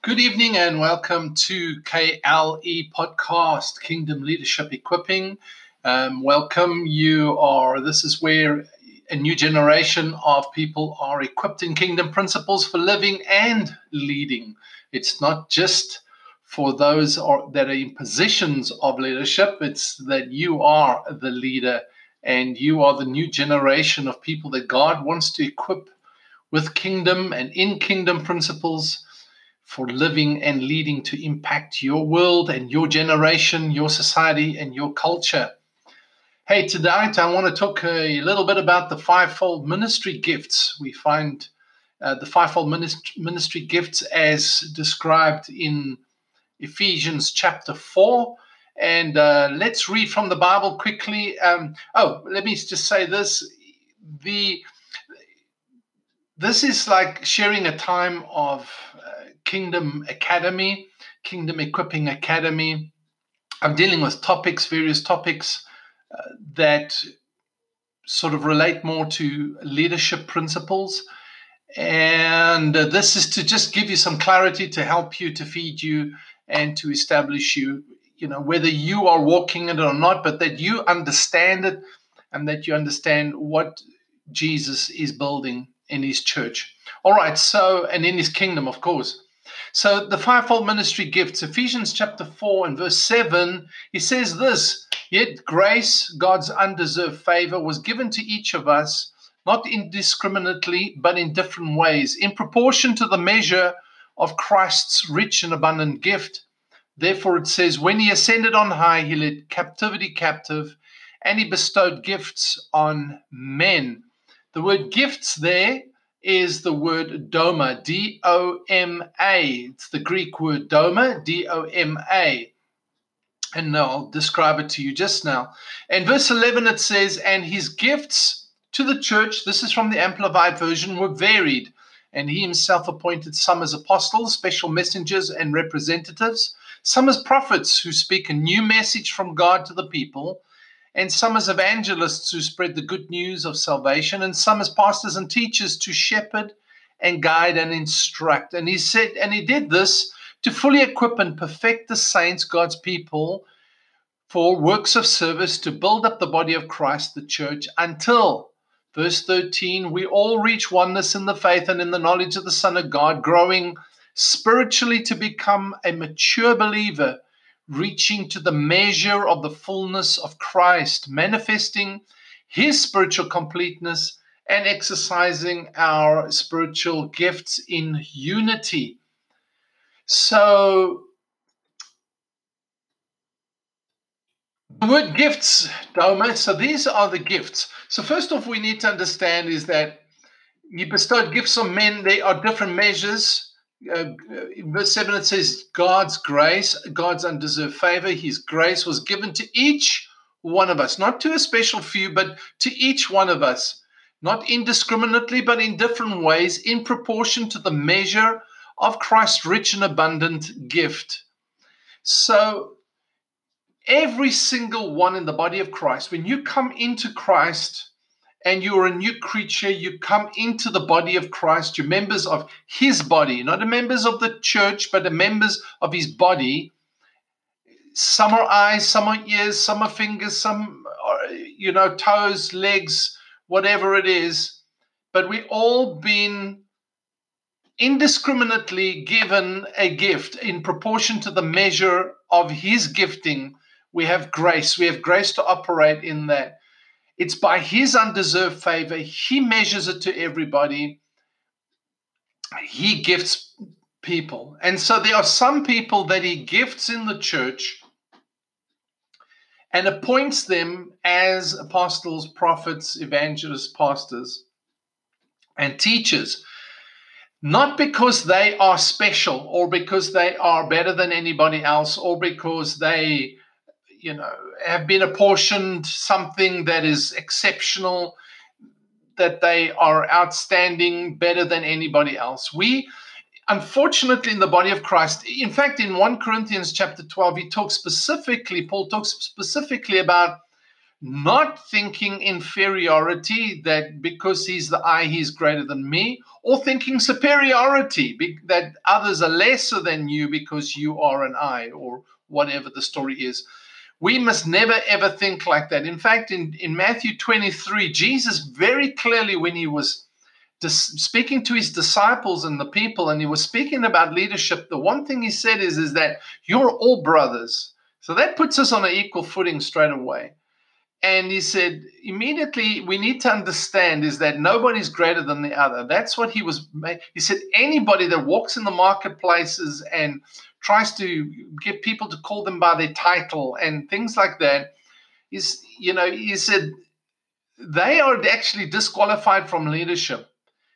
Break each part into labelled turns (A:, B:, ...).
A: Good evening and welcome to KLE Podcast, Kingdom Leadership Equipping. Um, welcome. You are, this is where a new generation of people are equipped in kingdom principles for living and leading. It's not just for those that are in positions of leadership, it's that you are the leader and you are the new generation of people that God wants to equip with kingdom and in kingdom principles for living and leading to impact your world and your generation, your society, and your culture. Hey, tonight I want to talk a little bit about the fivefold ministry gifts. We find uh, the fivefold ministry gifts as described in Ephesians chapter 4. And uh, let's read from the Bible quickly. Um, oh, let me just say this. The this is like sharing a time of Kingdom Academy, Kingdom Equipping Academy. I'm dealing with topics, various topics uh, that sort of relate more to leadership principles. And uh, this is to just give you some clarity to help you, to feed you, and to establish you, you know, whether you are walking it or not, but that you understand it and that you understand what Jesus is building in his church. All right, so, and in his kingdom, of course. So the fivefold ministry gifts, Ephesians chapter 4 and verse 7, he says this Yet grace, God's undeserved favor, was given to each of us, not indiscriminately, but in different ways, in proportion to the measure of Christ's rich and abundant gift. Therefore, it says, When he ascended on high, he led captivity captive, and he bestowed gifts on men. The word gifts there is the word doma, D O M A. It's the Greek word doma, D O M A. And I'll describe it to you just now. In verse 11, it says, And his gifts to the church, this is from the Amplified Version, were varied. And he himself appointed some as apostles, special messengers, and representatives, some as prophets who speak a new message from God to the people and some as evangelists who spread the good news of salvation, and some as pastors and teachers to shepherd and guide and instruct. And he said, and he did this to fully equip and perfect the saints, God's people, for works of service to build up the body of Christ, the church, until, verse 13, we all reach oneness in the faith and in the knowledge of the Son of God, growing spiritually to become a mature believer reaching to the measure of the fullness of Christ, manifesting his spiritual completeness and exercising our spiritual gifts in unity. So, the word gifts, Doma, so these are the gifts. So, first off, we need to understand is that you bestowed gifts on men, they are different measures uh, verse 7 it says god's grace god's undeserved favor his grace was given to each one of us not to a special few but to each one of us not indiscriminately but in different ways in proportion to the measure of christ's rich and abundant gift. So every single one in the body of christ when you come into christ and you're a new creature. You come into the body of Christ. You're members of his body, not the members of the church, but the members of his body. Some are eyes, some are ears, some are fingers, some are, you know, toes, legs, whatever it is. But we all been indiscriminately given a gift in proportion to the measure of his gifting. We have grace. We have grace to operate in that. It's by his undeserved favor. He measures it to everybody. He gifts people. And so there are some people that he gifts in the church and appoints them as apostles, prophets, evangelists, pastors, and teachers. Not because they are special or because they are better than anybody else or because they you know, have been apportioned something that is exceptional, that they are outstanding, better than anybody else. We, unfortunately, in the body of Christ, in fact, in 1 Corinthians chapter 12, he talks specifically, Paul talks specifically about not thinking inferiority that because he's the eye, he's greater than me, or thinking superiority that others are lesser than you because you are an eye, or whatever the story is. We must never ever think like that. In fact, in, in Matthew 23, Jesus very clearly, when he was speaking to his disciples and the people, and he was speaking about leadership, the one thing he said is, is that you're all brothers. So that puts us on an equal footing straight away. And he said, immediately, we need to understand is that nobody's greater than the other. That's what he was. He said, anybody that walks in the marketplaces and tries to get people to call them by their title and things like that is, you know, he said, they are actually disqualified from leadership.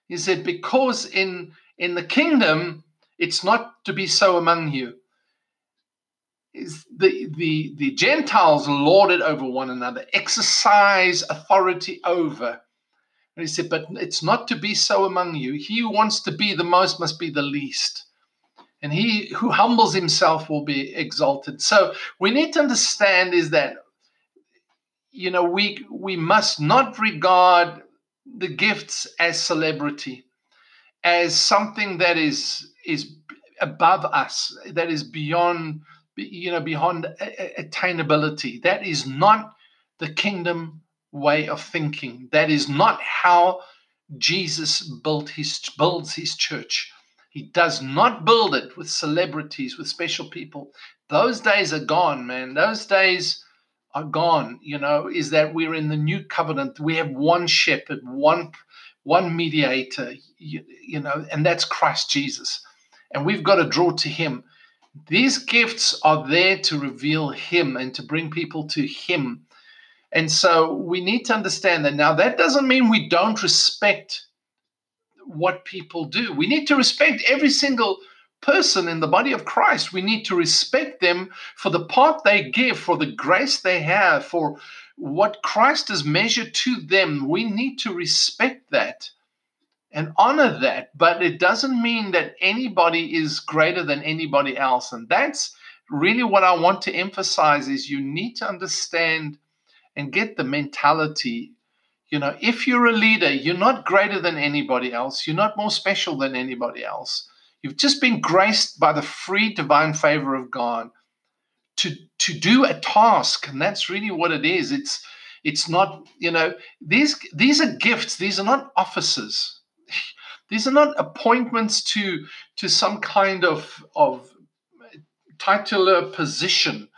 A: He said, because in in the kingdom, it's not to be so among you is the, the, the Gentiles lorded over one another, exercise authority over. And he said, But it's not to be so among you. He who wants to be the most must be the least. And he who humbles himself will be exalted. So we need to understand is that, you know, we we must not regard the gifts as celebrity, as something that is is above us, that is beyond you know, beyond attainability. That is not the kingdom way of thinking. That is not how Jesus built his builds his church. He does not build it with celebrities, with special people. Those days are gone, man. Those days are gone. You know, is that we're in the new covenant. We have one shepherd, one one mediator, you, you know, and that's Christ Jesus. And we've got to draw to him. These gifts are there to reveal Him and to bring people to Him. And so we need to understand that. Now, that doesn't mean we don't respect what people do. We need to respect every single person in the body of Christ. We need to respect them for the part they give, for the grace they have, for what Christ has measured to them. We need to respect that and honor that. But it doesn't mean that anybody is greater than anybody else. And that's really what I want to emphasize is you need to understand and get the mentality. You know, if you're a leader, you're not greater than anybody else. You're not more special than anybody else. You've just been graced by the free divine favor of God to to do a task, and that's really what it is. It's it's not, you know, these these are gifts. These are not offices. These are not appointments to, to some kind of, of titular position.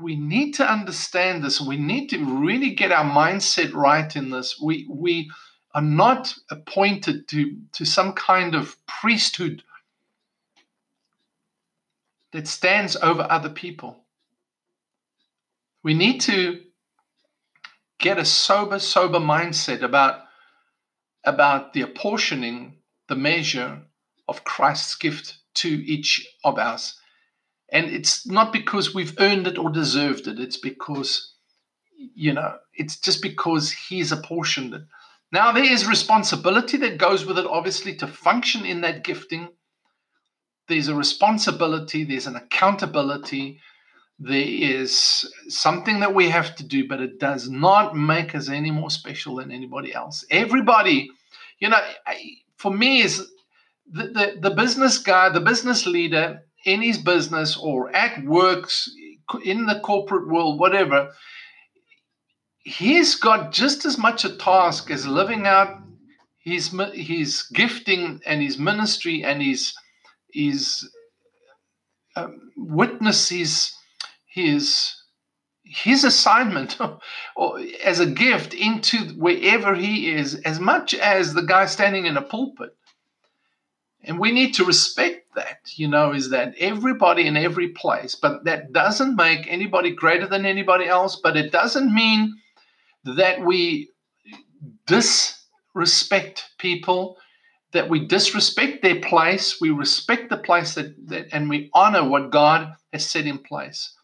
A: We need to understand this. We need to really get our mindset right in this. We, we are not appointed to, to some kind of priesthood that stands over other people. We need to get a sober, sober mindset about about the apportioning the measure of Christ's gift to each of us. And it's not because we've earned it or deserved it, it's because, you know, it's just because He's apportioned it. Now, there is responsibility that goes with it, obviously, to function in that gifting. There's a responsibility, there's an accountability, there is something that we have to do, but it does not make us any more special than anybody else. Everybody, you know, for me, is the, the, the business guy, the business leader in his business or at works, in the corporate world, whatever, he's got just as much a task as living out his his gifting and his ministry and his his um, witness his his his assignment or as a gift into wherever he is as much as the guy standing in a pulpit and we need to respect that you know is that everybody in every place but that doesn't make anybody greater than anybody else but it doesn't mean that we disrespect people that we disrespect their place we respect the place that, that and we honor what god has set in place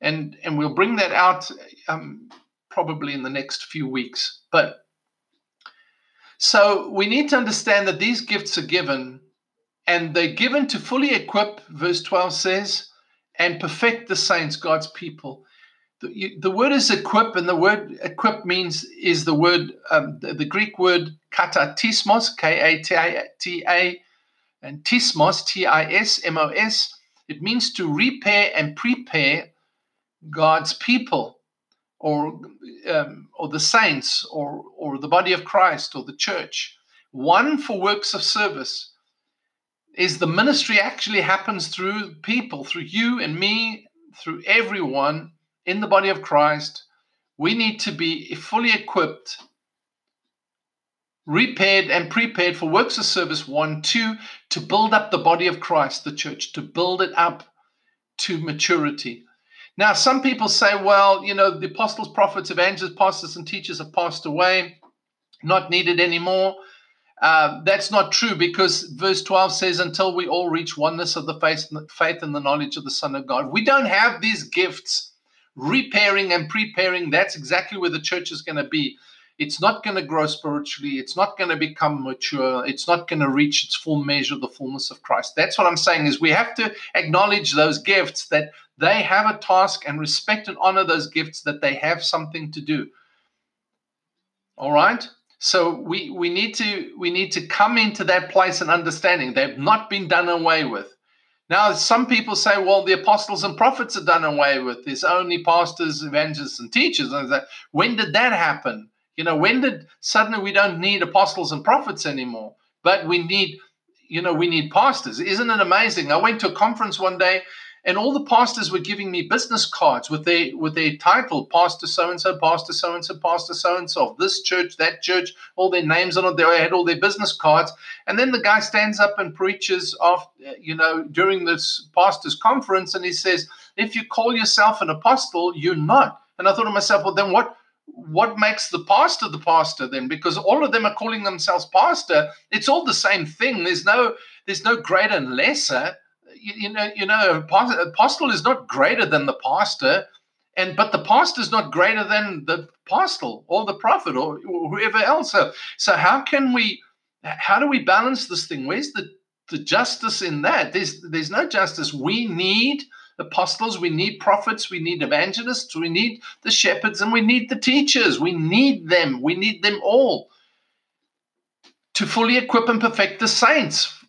A: and and we'll bring that out um, probably in the next few weeks. But so we need to understand that these gifts are given, and they're given to fully equip. Verse twelve says, and perfect the saints, God's people. the, the word is equip, and the word equip means is the word um, the, the, Greek word katatismos, k a t a, and tismos, t i s m o s. It means to repair and prepare God's people, or um, or the saints, or or the body of Christ, or the church. One for works of service. Is the ministry actually happens through people, through you and me, through everyone in the body of Christ, we need to be fully equipped, repaired, and prepared for works of service. One, two, to build up the body of Christ, the church, to build it up to maturity. Now, some people say, well, you know, the apostles, prophets, evangelists, pastors, and teachers have passed away, not needed anymore. Uh, that's not true because verse 12 says, until we all reach oneness of the faith, faith and the knowledge of the Son of God. We don't have these gifts repairing and preparing, that's exactly where the church is going to be. It's not going to grow spiritually. It's not going to become mature. It's not going to reach its full measure, the fullness of Christ. That's what I'm saying is we have to acknowledge those gifts that they have a task and respect and honor those gifts that they have something to do. All right? So we we need to we need to come into that place and understanding they've not been done away with. Now, some people say, well, the apostles and prophets are done away with. There's only pastors, evangelists, and teachers. And that, when did that happen? You know, when did suddenly we don't need apostles and prophets anymore, but we need, you know, we need pastors? Isn't it amazing? I went to a conference one day and all the pastors were giving me business cards with their with their title pastor so and so pastor so and so pastor so and so this church that church all their names on it. They had all their business cards. And then the guy stands up and preaches off you know during this pastors conference and he says if you call yourself an apostle you're not. And i thought to myself well then what what makes the pastor the pastor then? Because all of them are calling themselves pastor. It's all the same thing. There's no there's no greater and lesser you, know, you know, apostle is not greater than the pastor, and but the pastor is not greater than the apostle or the prophet or, or whoever else. So, so how can we? How do we balance this thing? Where's the the justice in that? There's there's no justice. We need apostles, we need prophets, we need evangelists, we need the shepherds, and we need the teachers. We need them. We need them all to fully equip and perfect the saints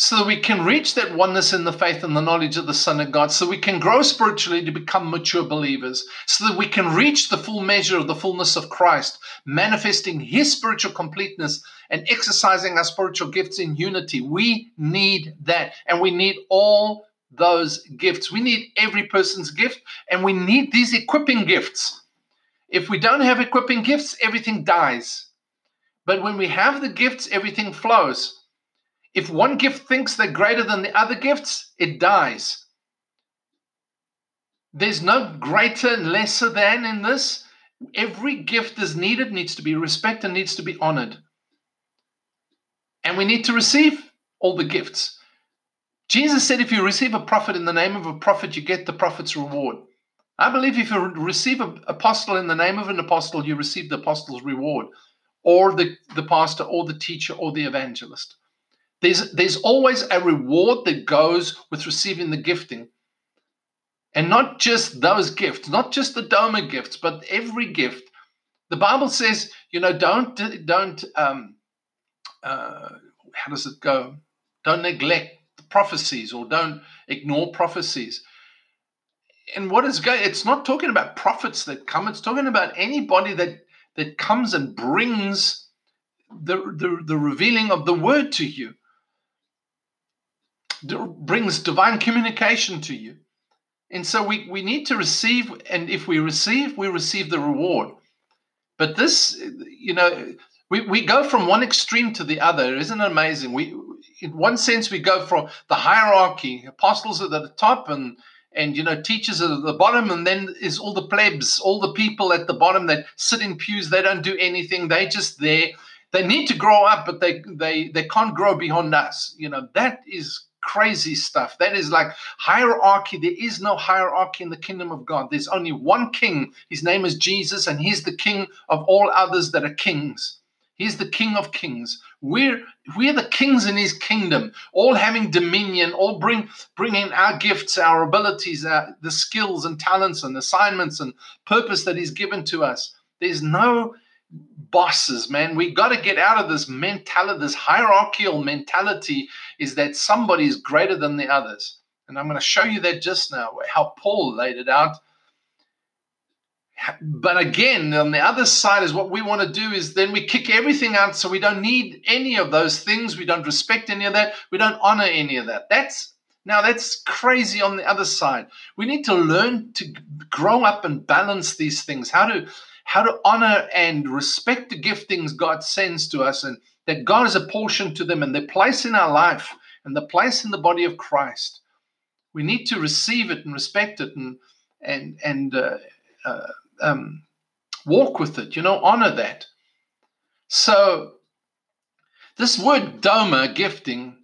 A: so that we can reach that oneness in the faith and the knowledge of the Son of God, so we can grow spiritually to become mature believers, so that we can reach the full measure of the fullness of Christ, manifesting His spiritual completeness and exercising our spiritual gifts in unity. We need that, and we need all those gifts. We need every person's gift, and we need these equipping gifts. If we don't have equipping gifts, everything dies. But when we have the gifts, everything flows. If one gift thinks they're greater than the other gifts, it dies. There's no greater and lesser than in this. Every gift is needed, needs to be respected, needs to be honored. And we need to receive all the gifts. Jesus said, if you receive a prophet in the name of a prophet, you get the prophet's reward. I believe if you receive an apostle in the name of an apostle, you receive the apostle's reward, or the, the pastor, or the teacher, or the evangelist. There's, there's always a reward that goes with receiving the gifting. And not just those gifts, not just the Doma gifts, but every gift. The Bible says, you know, don't, don't, um, uh, how does it go? Don't neglect the prophecies or don't ignore prophecies. And what is going, it's not talking about prophets that come, it's talking about anybody that, that comes and brings the, the, the revealing of the word to you brings divine communication to you. And so we, we need to receive, and if we receive, we receive the reward. But this, you know, we, we go from one extreme to the other. Isn't it amazing? We, in one sense, we go from the hierarchy, apostles at the top, and and you know, teachers at the bottom, and then is all the plebs, all the people at the bottom that sit in pews. They don't do anything. They just there. They need to grow up, but they they they can't grow beyond us. You know, that is crazy stuff. That is like hierarchy. There is no hierarchy in the kingdom of God. There's only one king. His name is Jesus, and he's the king of all others that are kings. He's the King of Kings. We're we're the kings in His kingdom, all having dominion, all bring bringing our gifts, our abilities, our, the skills and talents and assignments and purpose that He's given to us. There's no bosses, man. We got to get out of this mentality, this hierarchical mentality, is that somebody is greater than the others. And I'm going to show you that just now, how Paul laid it out but again, on the other side is what we want to do is then we kick everything out so we don't need any of those things. We don't respect any of that. We don't honor any of that. That's now that's crazy on the other side. We need to learn to grow up and balance these things. How to how to honor and respect the giftings God sends to us and that God has apportioned to them and their place in our life and the place in the body of Christ. We need to receive it and respect it and and and uh, uh, um, walk with it, you know, honor that. So, this word doma, gifting,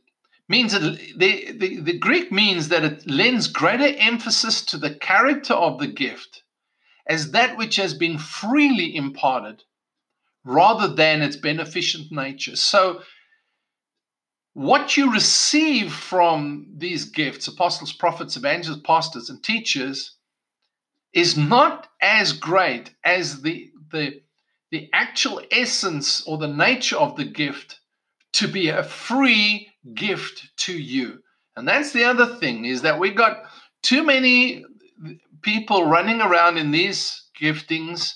A: means that the, the, the Greek means that it lends greater emphasis to the character of the gift as that which has been freely imparted rather than its beneficent nature. So, what you receive from these gifts, apostles, prophets, evangelists, pastors, and teachers, is not as great as the, the, the actual essence or the nature of the gift to be a free gift to you. And that's the other thing is that we've got too many people running around in these giftings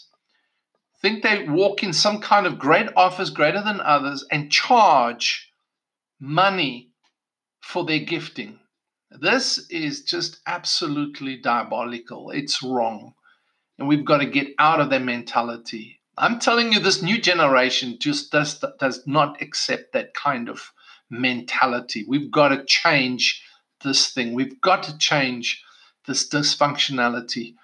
A: think they walk in some kind of great office greater than others and charge money for their gifting. This is just absolutely diabolical. It's wrong. And we've got to get out of that mentality. I'm telling you, this new generation just does, does not accept that kind of mentality. We've got to change this thing. We've got to change this dysfunctionality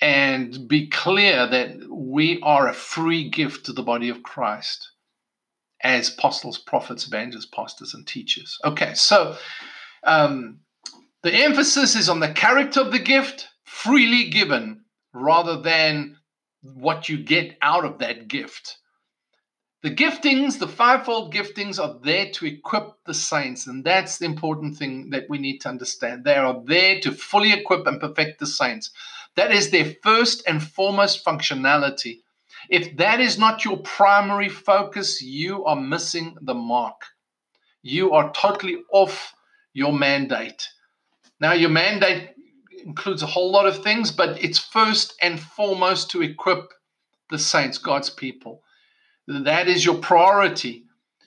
A: and be clear that we are a free gift to the body of Christ as apostles, prophets, evangelists, pastors, and teachers. Okay, so um, the emphasis is on the character of the gift, freely given, rather than what you get out of that gift. The giftings, the fivefold giftings, are there to equip the saints, and that's the important thing that we need to understand. They are there to fully equip and perfect the saints. That is their first and foremost functionality. If that is not your primary focus, you are missing the mark. You are totally off your mandate. Now, your mandate includes a whole lot of things, but it's first and foremost to equip the saints, God's people. That is your priority.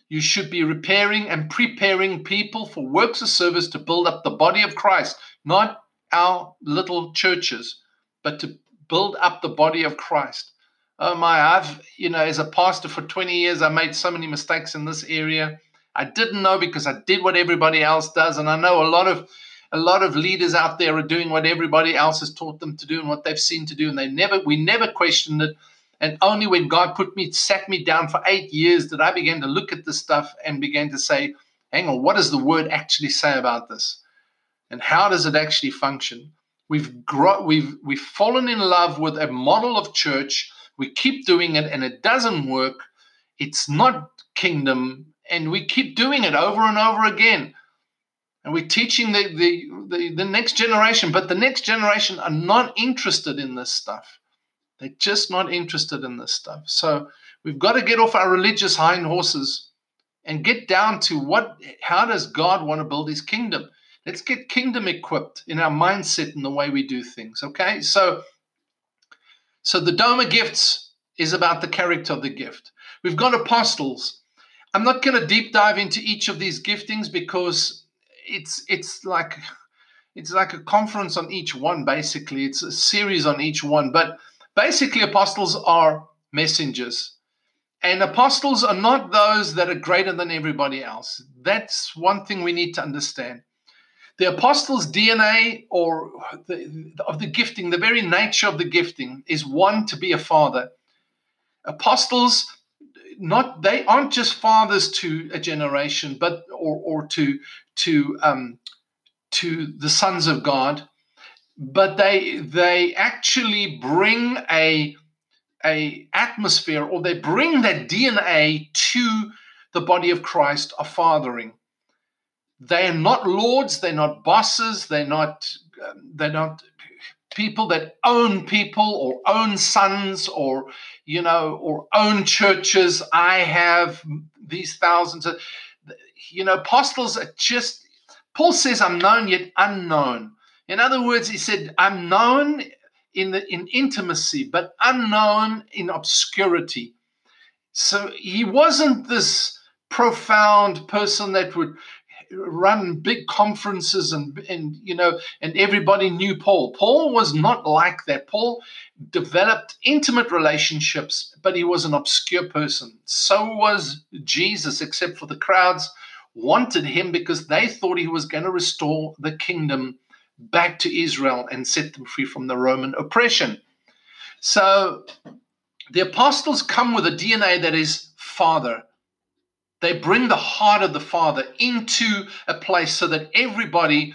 A: You should be repairing and preparing people for works of service to build up the body of Christ, not our little churches, but to build up the body of Christ. Oh my, I've, you know, as a pastor for 20 years, I made so many mistakes in this area. I didn't know because I did what everybody else does, and I know a lot of a lot of leaders out there are doing what everybody else has taught them to do and what they've seen to do, and they never we never questioned it. And only when God put me sat me down for eight years did I begin to look at this stuff and began to say, "Hang on, what does the Word actually say about this, and how does it actually function?" We've gro- we've we've fallen in love with a model of church. We keep doing it, and it doesn't work. It's not kingdom and we keep doing it over and over again. And we're teaching the, the, the, the, next generation, but the next generation are not interested in this stuff. They're just not interested in this stuff. So we've got to get off our religious hind horses and get down to what how does God want to build his kingdom? Let's get kingdom equipped in our mindset and the way we do things. Okay. So so the Doma gifts is about the character of the gift. We've got apostles I'm not going to deep dive into each of these giftings because it's it's like it's like a conference on each one basically it's a series on each one but basically apostles are messengers. And apostles are not those that are greater than everybody else. That's one thing we need to understand. The apostles dna or the, of the gifting the very nature of the gifting is one to be a father. Apostles not they aren't just fathers to a generation, but or or to to um, to the sons of God, but they they actually bring a a atmosphere or they bring that DNA to the body of Christ of fathering. They are not lords, they're not bosses, they're not um, they're not people that own people or own sons or you know or own churches. I have these thousands of you know apostles are just Paul says I'm known yet unknown. In other words, he said I'm known in the in intimacy but unknown in obscurity. So he wasn't this profound person that would run big conferences and and you know and everybody knew Paul. Paul was not like that. Paul developed intimate relationships, but he was an obscure person. So was Jesus, except for the crowds wanted him because they thought he was going to restore the kingdom back to Israel and set them free from the Roman oppression. So the apostles come with a DNA that is father they bring the heart of the Father into a place so that everybody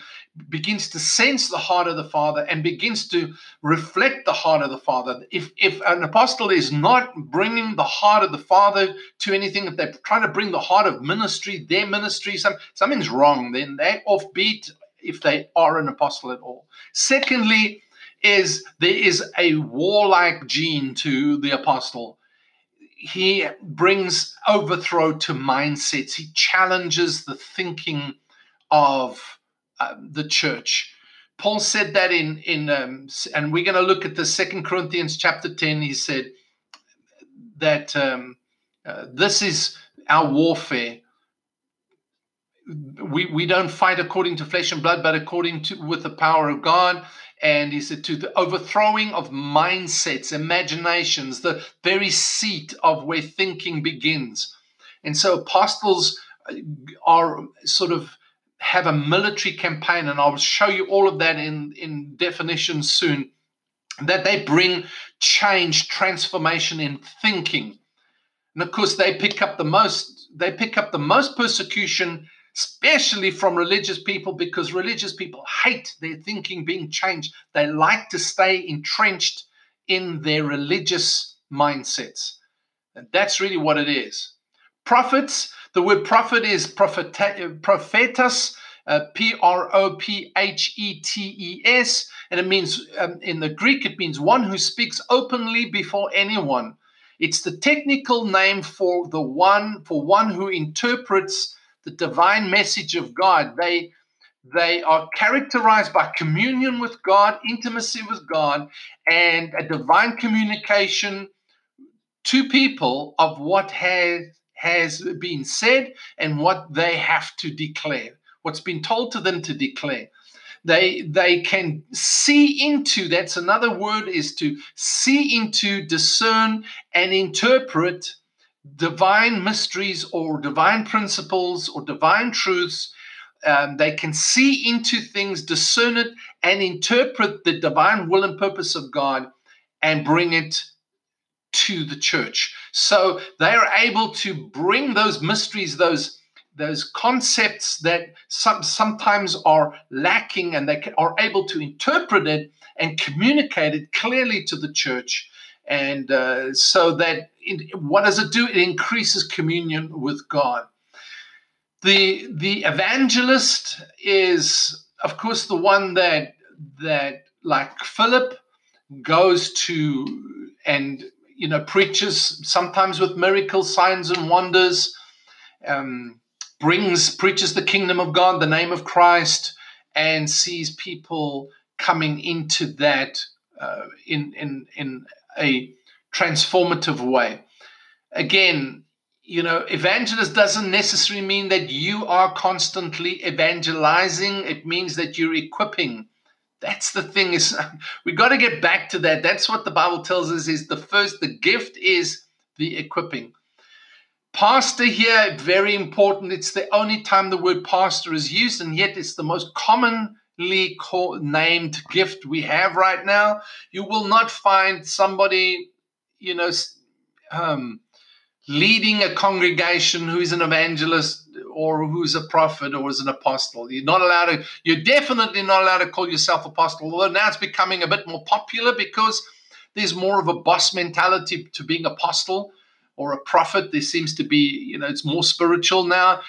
A: begins to sense the heart of the Father and begins to reflect the heart of the Father. If, if an apostle is not bringing the heart of the Father to anything, if they're trying to bring the heart of ministry, their ministry, some, something's wrong, then they're offbeat if they are an apostle at all. Secondly, is there is a warlike gene to the apostle he brings overthrow to mindsets. He challenges the thinking of uh, the church. Paul said that in in um, and we're going to look at the Second Corinthians chapter ten. He said that um, uh, this is our warfare. We we don't fight according to flesh and blood, but according to with the power of God and he said to the overthrowing of mindsets, imaginations, the very seat of where thinking begins. And so apostles uh, are sort of have a military campaign, and I'll show you all of that in, in definition soon, that they bring change, transformation in thinking. And of course, they pick up the most, they pick up the most persecution especially from religious people, because religious people hate their thinking being changed. They like to stay entrenched in their religious mindsets. And that's really what it is. Prophets, the word prophet is prophet, prophetes, uh, P R O P H E T E S, and it means um, in the Greek, it means one who speaks openly before anyone. It's the technical name for the one for one who interprets the divine message of God. They they are characterized by communion with God, intimacy with God, and a divine communication to people of what has has been said and what they have to declare, what's been told to them to declare. They they can see into that's another word is to see into, discern, and interpret divine mysteries or divine principles or divine truths. Um, they can see into things, discern it, and interpret the divine will and purpose of God and bring it to the church. So they are able to bring those mysteries, those those concepts that some, sometimes are lacking, and they are able to interpret it and communicate it clearly to the church and uh, so that what does it do? It increases communion with God. The the evangelist is, of course, the one that that like Philip goes to and you know preaches sometimes with miracles, signs, and wonders. Um, brings preaches the kingdom of God, the name of Christ, and sees people coming into that uh, in in in a transformative way. Again, you know, evangelist doesn't necessarily mean that you are constantly evangelizing. It means that you're equipping. That's the thing is we got to get back to that. That's what the Bible tells us is the first the gift is the equipping. Pastor here very important. It's the only time the word pastor is used and yet it's the most common called, named gift we have right now. You will not find somebody, you know, um, leading a congregation who is an evangelist or who's a prophet or is an apostle. You're not allowed to, you're definitely not allowed to call yourself apostle, although now it's becoming a bit more popular because there's more of a boss mentality to being apostle or a prophet. There seems to be, you know, it's more spiritual now.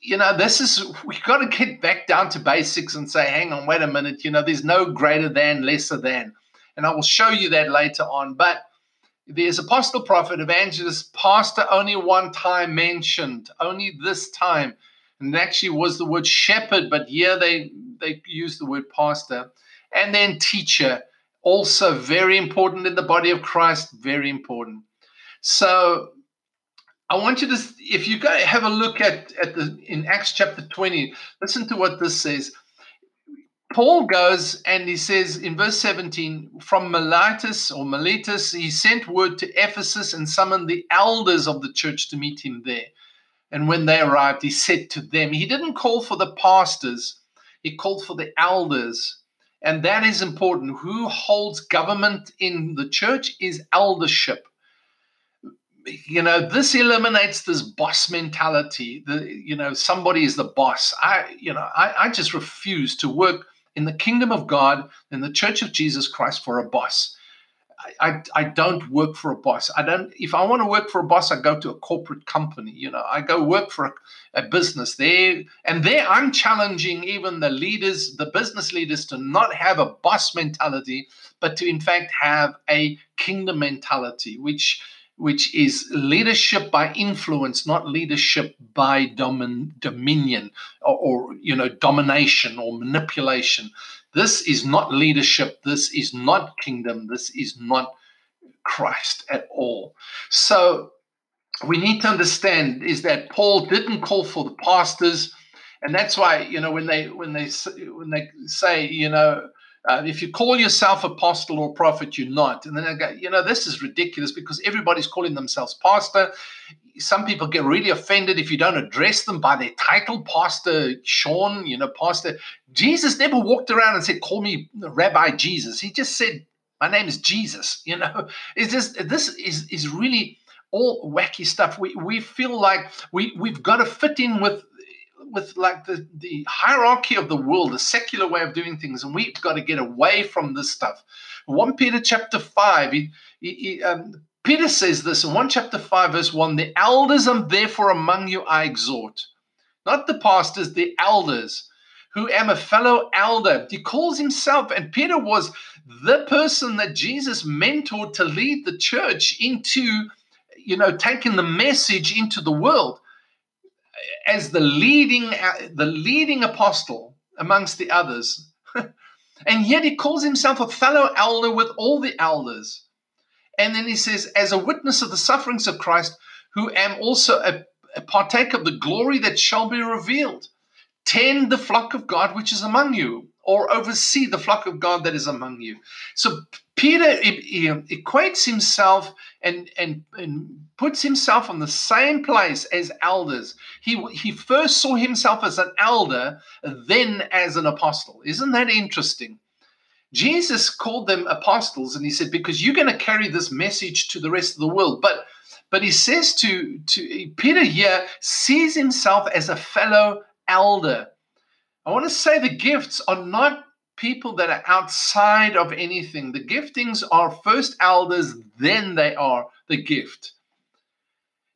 A: You know, this is, we've got to get back down to basics and say, hang on, wait a minute, you know, there's no greater than, lesser than. And I will show you that later on. But there's apostle, prophet, evangelist, pastor only one time mentioned, only this time. And actually was the word shepherd, but here they, they use the word pastor. And then teacher, also very important in the body of Christ, very important. So I want you to, if you go have a look at, at the in Acts chapter 20, listen to what this says. Paul goes and he says in verse 17, from Miletus or Miletus, he sent word to Ephesus and summoned the elders of the church to meet him there. And when they arrived, he said to them, he didn't call for the pastors, he called for the elders. And that is important. Who holds government in the church is eldership you know this eliminates this boss mentality the you know somebody is the boss i you know I, I just refuse to work in the kingdom of god in the church of jesus christ for a boss I, I, don't work for a boss. I don't. If I want to work for a boss, I go to a corporate company. You know, I go work for a, a business there, and there I'm challenging even the leaders, the business leaders, to not have a boss mentality, but to in fact have a kingdom mentality, which which is leadership by influence, not leadership by domin, dominion or, or, you know domination or manipulation. This is not leadership. This is not kingdom. This is not Christ at all. So we need to understand is that Paul didn't call for the pastors, and that's why you know when they when they when they say you know uh, if you call yourself apostle or prophet, you're not. And then I go, you know, this is ridiculous because everybody's calling themselves pastor. Some people get really offended if you don't address them by their title, Pastor Sean, you know, Pastor. Jesus never walked around and said, Call me Rabbi Jesus. He just said, My name is Jesus. You know, it's just, this is, is really all wacky stuff. We, we feel like we, we've got to fit in with with like the, the hierarchy of the world, the secular way of doing things, and we've got to get away from this stuff. 1 Peter chapter 5, he, he, um, Peter says this in 1 chapter 5, verse 1 The elders and therefore among you I exhort, not the pastors, the elders, who am a fellow elder. He calls himself, and Peter was the person that Jesus mentored to lead the church into, you know, taking the message into the world as the leading uh, the leading apostle amongst the others. And yet he calls himself a fellow elder with all the elders. And then he says as a witness of the sufferings of christ who am also a, a partake of the glory that shall be revealed tend the flock of god which is among you or oversee the flock of God that is among you. So Peter equates himself and, and, and puts himself on the same place as elders. He, he first saw himself as an elder, then as an apostle. Isn't that interesting? Jesus called them apostles and he said, because you're going to carry this message to the rest of the world. But but he says to, to Peter here sees himself as a fellow elder. I want to say the gifts are not people that are outside of anything. The giftings are first elders, then they are the gift.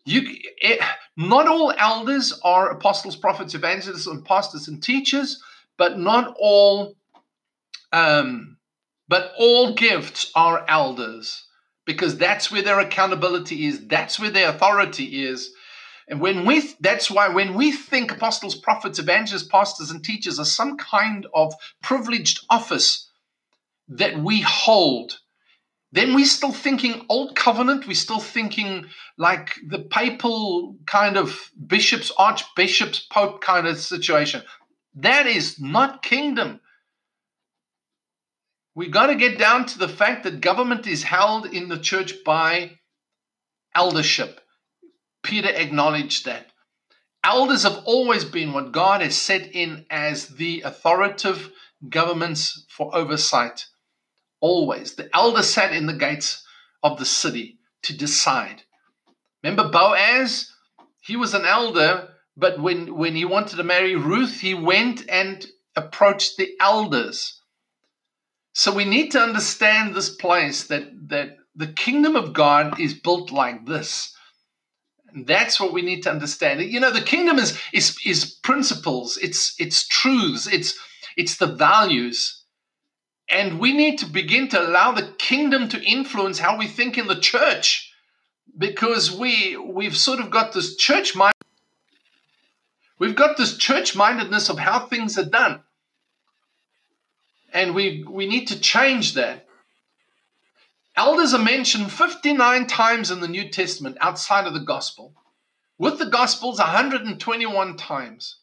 A: You, it, not all elders are apostles, prophets, evangelists, and pastors and teachers, but not all, um, but all gifts are elders because that's where their accountability is. That's where their authority is. And when we, that's why when we think apostles, prophets, evangelists, pastors, and teachers are some kind of privileged office that we hold, then we're still thinking old covenant. We're still thinking like the papal kind of bishops, archbishops, pope kind of situation. That is not kingdom. We've got to get down to the fact that government is held in the church by eldership. Peter acknowledged that. Elders have always been what God has set in as the authoritative governments for oversight. Always. The elder sat in the gates of the city to decide. Remember Boaz? He was an elder, but when, when he wanted to marry Ruth, he went and approached the elders. So we need to understand this place that that the kingdom of God is built like this. And that's what we need to understand. You know, the kingdom is is is principles, it's it's truths, it's it's the values. And we need to begin to allow the kingdom to influence how we think in the church because we we've sort of got this church mind we've got this church mindedness of how things are done and we we need to change that elders are mentioned 59 times in the new testament outside of the gospel with the gospels 121 times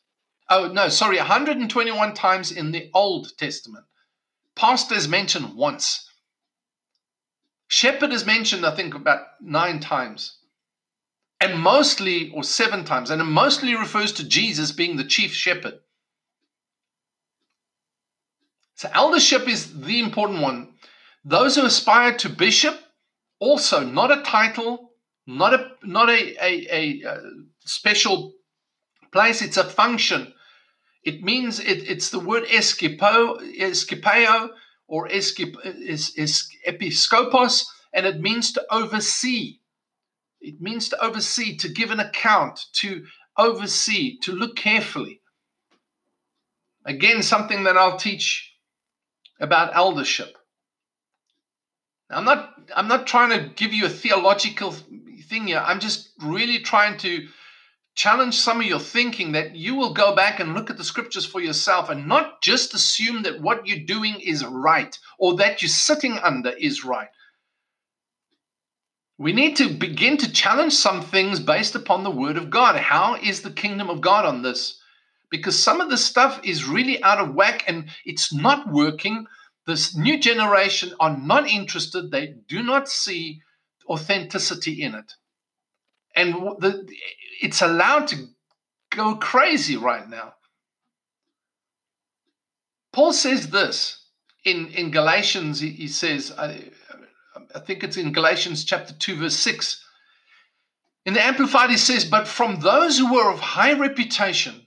A: oh no sorry 121 times in the old testament pastor is mentioned once Shepherd is mentioned, I think, about nine times. And mostly, or seven times, and it mostly refers to Jesus being the chief shepherd. So, eldership is the important one. Those who aspire to bishop, also not a title, not a not a, a, a, a special place, it's a function. It means it, it's the word eskipo, eskipeo, or episkopos, and it means to oversee. It means to oversee, to give an account, to oversee, to look carefully. Again, something that I'll teach about eldership. I'm not I'm not trying to give you a theological thing here. I'm just really trying to challenge some of your thinking that you will go back and look at the scriptures for yourself and not just assume that what you're doing is right or that you're sitting under is right. We need to begin to challenge some things based upon the word of God. How is the kingdom of God on this? Because some of the stuff is really out of whack and it's not working. This new generation are not interested, they do not see authenticity in it. And the, it's allowed to go crazy right now. Paul says this in, in Galatians, he, he says, I, I think it's in Galatians chapter 2, verse 6. In the Amplified, he says, But from those who were of high reputation,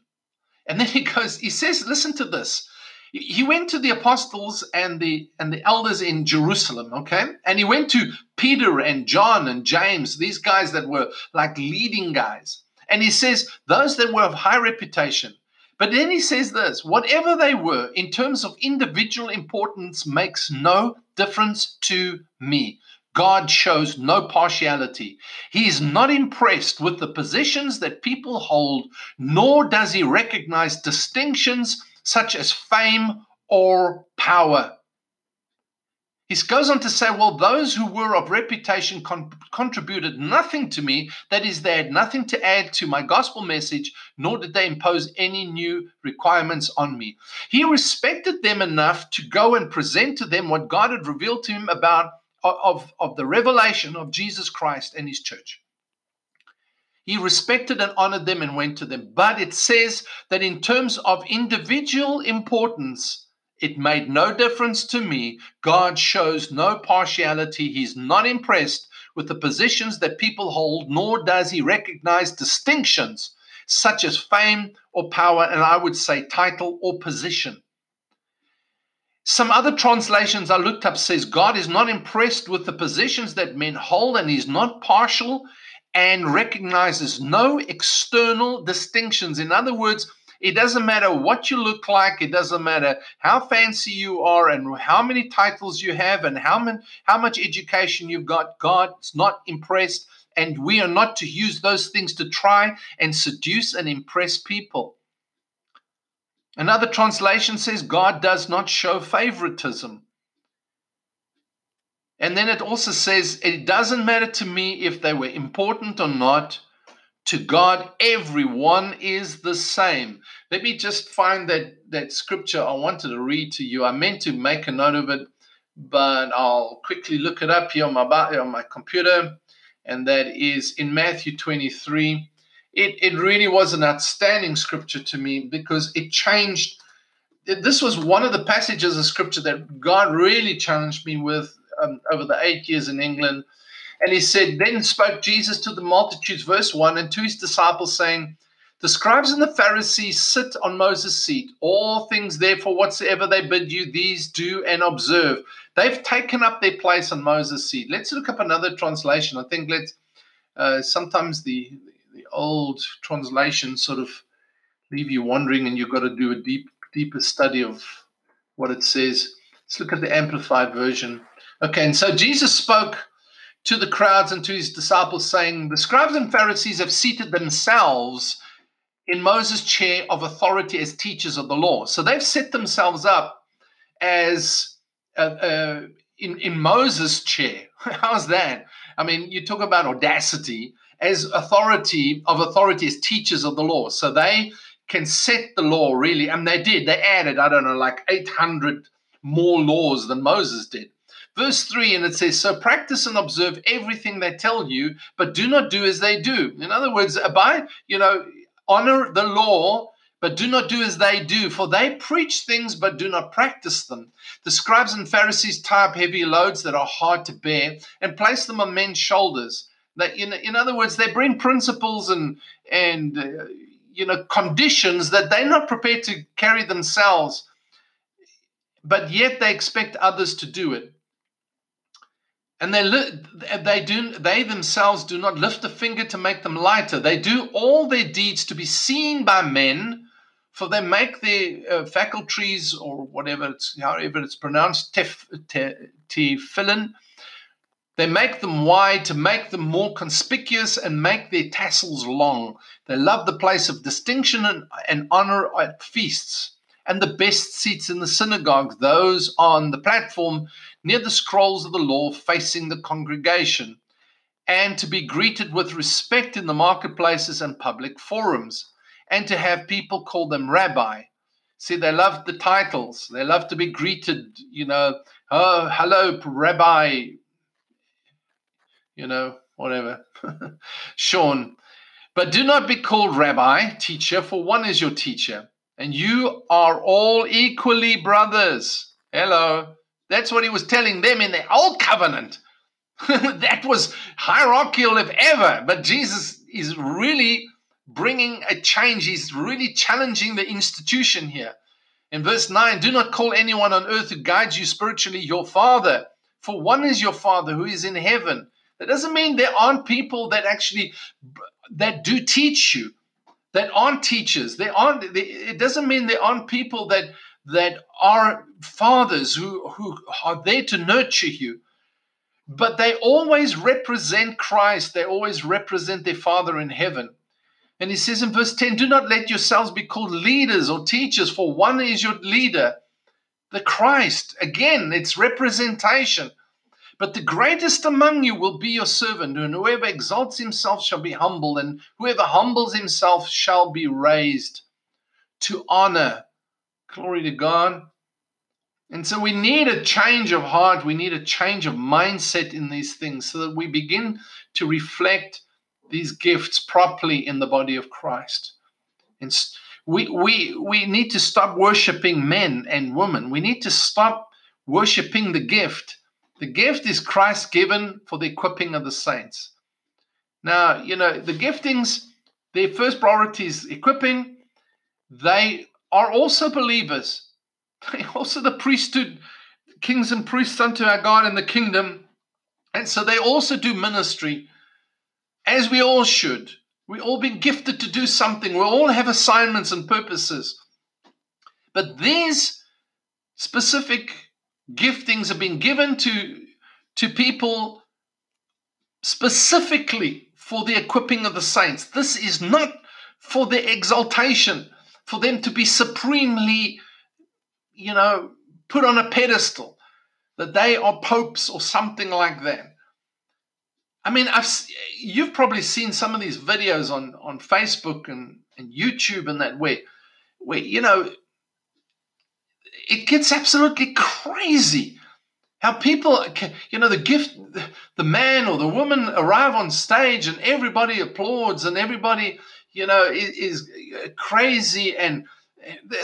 A: and then he goes, he says, listen to this. He went to the apostles and the and the elders in Jerusalem, okay? And he went to Peter and John and James, these guys that were like leading guys. And he says, those that were of high reputation. But then he says this whatever they were in terms of individual importance makes no difference to me. God shows no partiality. He is not impressed with the positions that people hold, nor does he recognize distinctions such as fame or power. He goes on to say, Well, those who were of reputation con- contributed nothing to me. That is, they had nothing to add to my gospel message, nor did they impose any new requirements on me. He respected them enough to go and present to them what God had revealed to him about of, of the revelation of Jesus Christ and his church. He respected and honored them and went to them. But it says that in terms of individual importance, it made no difference to me. God shows no partiality. He's not impressed with the positions that people hold, nor does he recognize distinctions such as fame or power, and I would say title or position. Some other translations I looked up says God is not impressed with the positions that men hold and he's not partial and recognizes no external distinctions. In other words, it doesn't matter what you look like, it doesn't matter how fancy you are and how many titles you have and how, how much education you've got. God's not impressed, and we are not to use those things to try and seduce and impress people. Another translation says God does not show favoritism. And then it also says, it doesn't matter to me if they were important or not. To God, everyone is the same. Let me just find that, that scripture I wanted to read to you. I meant to make a note of it, but I'll quickly look it up here on my, on my computer. And that is in Matthew 23. It, it really was an outstanding scripture to me because it changed. This was one of the passages of scripture that God really challenged me with um, over the eight years in England. And he said, Then spoke Jesus to the multitudes, verse 1, and to his disciples, saying, The scribes and the Pharisees sit on Moses' seat. All things, therefore, whatsoever they bid you, these do and observe. They've taken up their place on Moses' seat. Let's look up another translation. I think let's uh, sometimes the the old translations sort of leave you wondering, and you've got to do a deep deeper study of what it says. Let's look at the amplified version. Okay, and so Jesus spoke to the crowds and to his disciples, saying, The scribes and Pharisees have seated themselves in Moses' chair of authority as teachers of the law. So they've set themselves up as uh, uh, in, in Moses' chair. How's that? I mean, you talk about audacity as authority of authority as teachers of the law. So they can set the law really, and they did. They added, I don't know, like 800 more laws than Moses did. Verse 3, and it says, So practice and observe everything they tell you, but do not do as they do. In other words, abide, you know, honor the law but do not do as they do, for they preach things but do not practice them. The scribes and Pharisees tie up heavy loads that are hard to bear and place them on men's shoulders. That in, in other words, they bring principles and and uh, you know conditions that they're not prepared to carry themselves, but yet they expect others to do it. And they they do they themselves do not lift a finger to make them lighter. They do all their deeds to be seen by men for they make their uh, faculties or whatever it's however it's pronounced tef, tefillin they make them wide to make them more conspicuous and make their tassels long they love the place of distinction and, and honor at feasts and the best seats in the synagogue those on the platform near the scrolls of the law facing the congregation and to be greeted with respect in the marketplaces and public forums and to have people call them rabbi. See, they love the titles. They love to be greeted, you know, oh, hello, rabbi, you know, whatever, Sean. But do not be called rabbi, teacher, for one is your teacher, and you are all equally brothers. Hello. That's what he was telling them in the old covenant. that was hierarchical if ever. But Jesus is really bringing a change. He's really challenging the institution here. In verse 9, do not call anyone on earth who guides you spiritually your father, for one is your father who is in heaven. That doesn't mean there aren't people that actually that do teach you, that aren't teachers. There aren't. It doesn't mean they aren't people that that are fathers who who are there to nurture you. But they always represent Christ. They always represent their Father in heaven. And he says in verse 10 Do not let yourselves be called leaders or teachers, for one is your leader, the Christ. Again, it's representation. But the greatest among you will be your servant, and whoever exalts himself shall be humbled, and whoever humbles himself shall be raised to honor. Glory to God. And so we need a change of heart, we need a change of mindset in these things so that we begin to reflect these gifts properly in the body of Christ. And we, we, we need to stop worshiping men and women. We need to stop worshiping the gift. The gift is Christ given for the equipping of the saints. Now, you know, the giftings, their first priority is equipping. They are also believers. They also the priesthood, kings and priests unto our God in the kingdom. And so they also do ministry as we all should. We all been gifted to do something. We all have assignments and purposes. But these specific giftings have been given to, to people specifically for the equipping of the saints. This is not for their exaltation, for them to be supremely, you know, put on a pedestal, that they are popes or something like that. I mean, I've you've probably seen some of these videos on on Facebook and, and YouTube and that where where you know it gets absolutely crazy how people you know the gift the man or the woman arrive on stage and everybody applauds and everybody you know is, is crazy and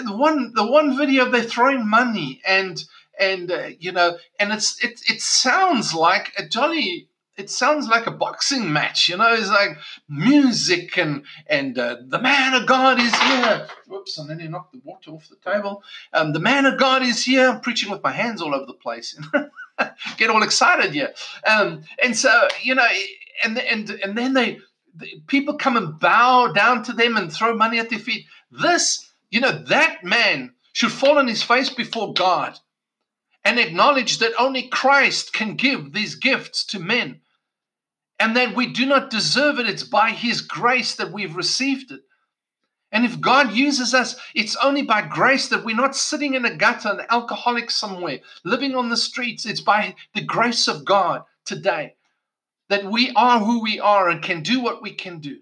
A: the one the one video they're throwing money and and uh, you know and it's it, it sounds like a jolly it sounds like a boxing match, you know. It's like music and and uh, the man of God is here. Whoops! And then he knocked the water off the table. Um, the man of God is here. I'm preaching with my hands all over the place. Get all excited, yeah. Um, and so you know, and and and then they people come and bow down to them and throw money at their feet. This, you know, that man should fall on his face before God and acknowledge that only Christ can give these gifts to men and that we do not deserve it. It's by His grace that we've received it. And if God uses us, it's only by grace that we're not sitting in a gutter, an alcoholic somewhere, living on the streets. It's by the grace of God today that we are who we are and can do what we can do.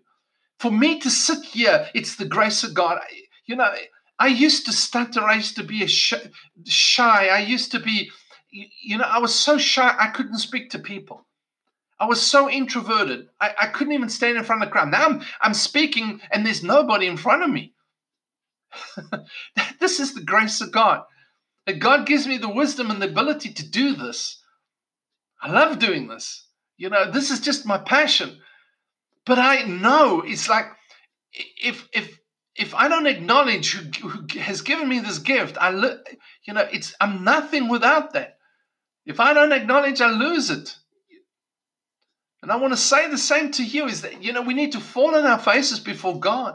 A: For me to sit here, it's the grace of God. You know, I used to stutter. I used to be shy. I used to be, you know, I was so shy I couldn't speak to people. I was so introverted. I, I couldn't even stand in front of the crowd. Now I'm, I'm speaking and there's nobody in front of me. this is the grace of God. That God gives me the wisdom and the ability to do this. I love doing this. You know, this is just my passion. But I know it's like if if if I don't acknowledge who, who has given me this gift, I look. you know, it's I'm nothing without that. If I don't acknowledge, I lose it. And I want to say the same to you is that, you know, we need to fall on our faces before God.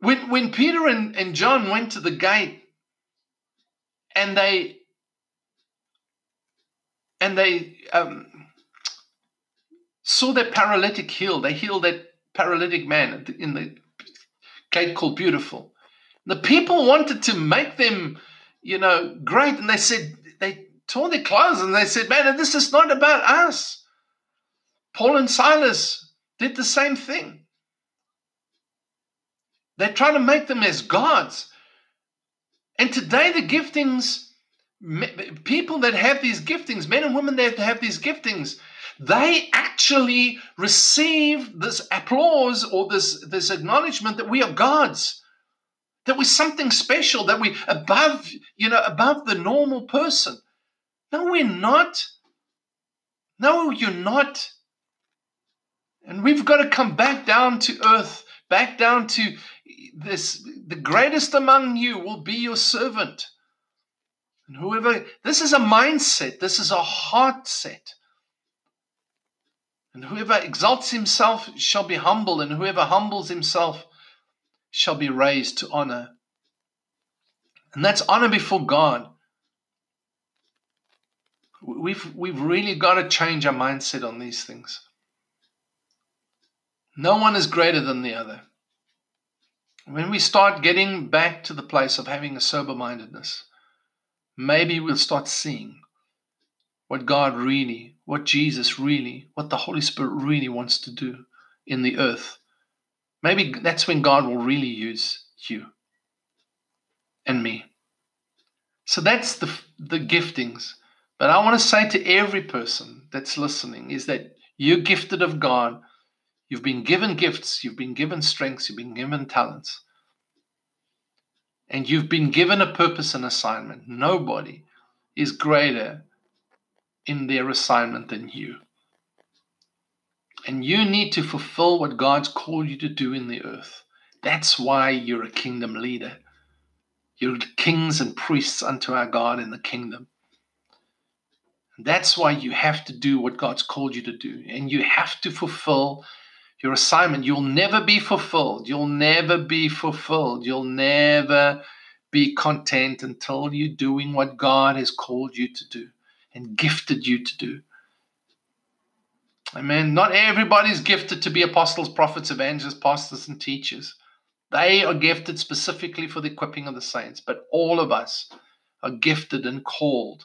A: When, when Peter and, and John went to the gate and they and they um, saw that paralytic healed, they healed that paralytic man in the gate called Beautiful. The people wanted to make them, you know, great, and they said, tore their clothes and they said, Man, this is not about us. Paul and Silas did the same thing. They try to make them as gods. And today, the giftings, people that have these giftings, men and women that have these giftings, they actually receive this applause or this, this acknowledgement that we are gods, that we're something special, that we're above, you know, above the normal person. No, we're not. No, you're not. And we've got to come back down to earth, back down to this. The greatest among you will be your servant. And whoever, this is a mindset, this is a heart set. And whoever exalts himself shall be humble, and whoever humbles himself shall be raised to honor. And that's honor before God. We've, we've really got to change our mindset on these things. No one is greater than the other. When we start getting back to the place of having a sober mindedness, maybe we'll start seeing what God really, what Jesus really, what the Holy Spirit really wants to do in the earth. Maybe that's when God will really use you and me. So that's the, the giftings. But I want to say to every person that's listening is that you're gifted of God. You've been given gifts, you've been given strengths, you've been given talents. And you've been given a purpose and assignment. Nobody is greater in their assignment than you. And you need to fulfill what God's called you to do in the earth. That's why you're a kingdom leader. You're kings and priests unto our God in the kingdom. That's why you have to do what God's called you to do. And you have to fulfill your assignment. You'll never be fulfilled. You'll never be fulfilled. You'll never be content until you're doing what God has called you to do and gifted you to do. Amen. Not everybody's gifted to be apostles, prophets, evangelists, pastors, and teachers. They are gifted specifically for the equipping of the saints, but all of us are gifted and called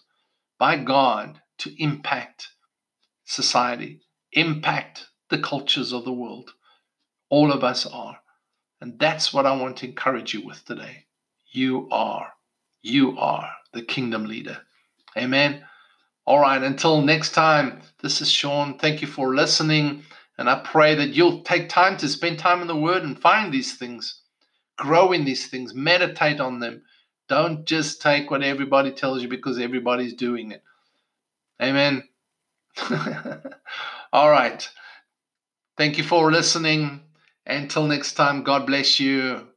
A: by God to impact society, impact the cultures of the world. All of us are. And that's what I want to encourage you with today. You are. You are the kingdom leader. Amen. All right. Until next time, this is Sean. Thank you for listening. And I pray that you'll take time to spend time in the Word and find these things, grow in these things, meditate on them. Don't just take what everybody tells you because everybody's doing it. Amen. All right. Thank you for listening. Until next time, God bless you.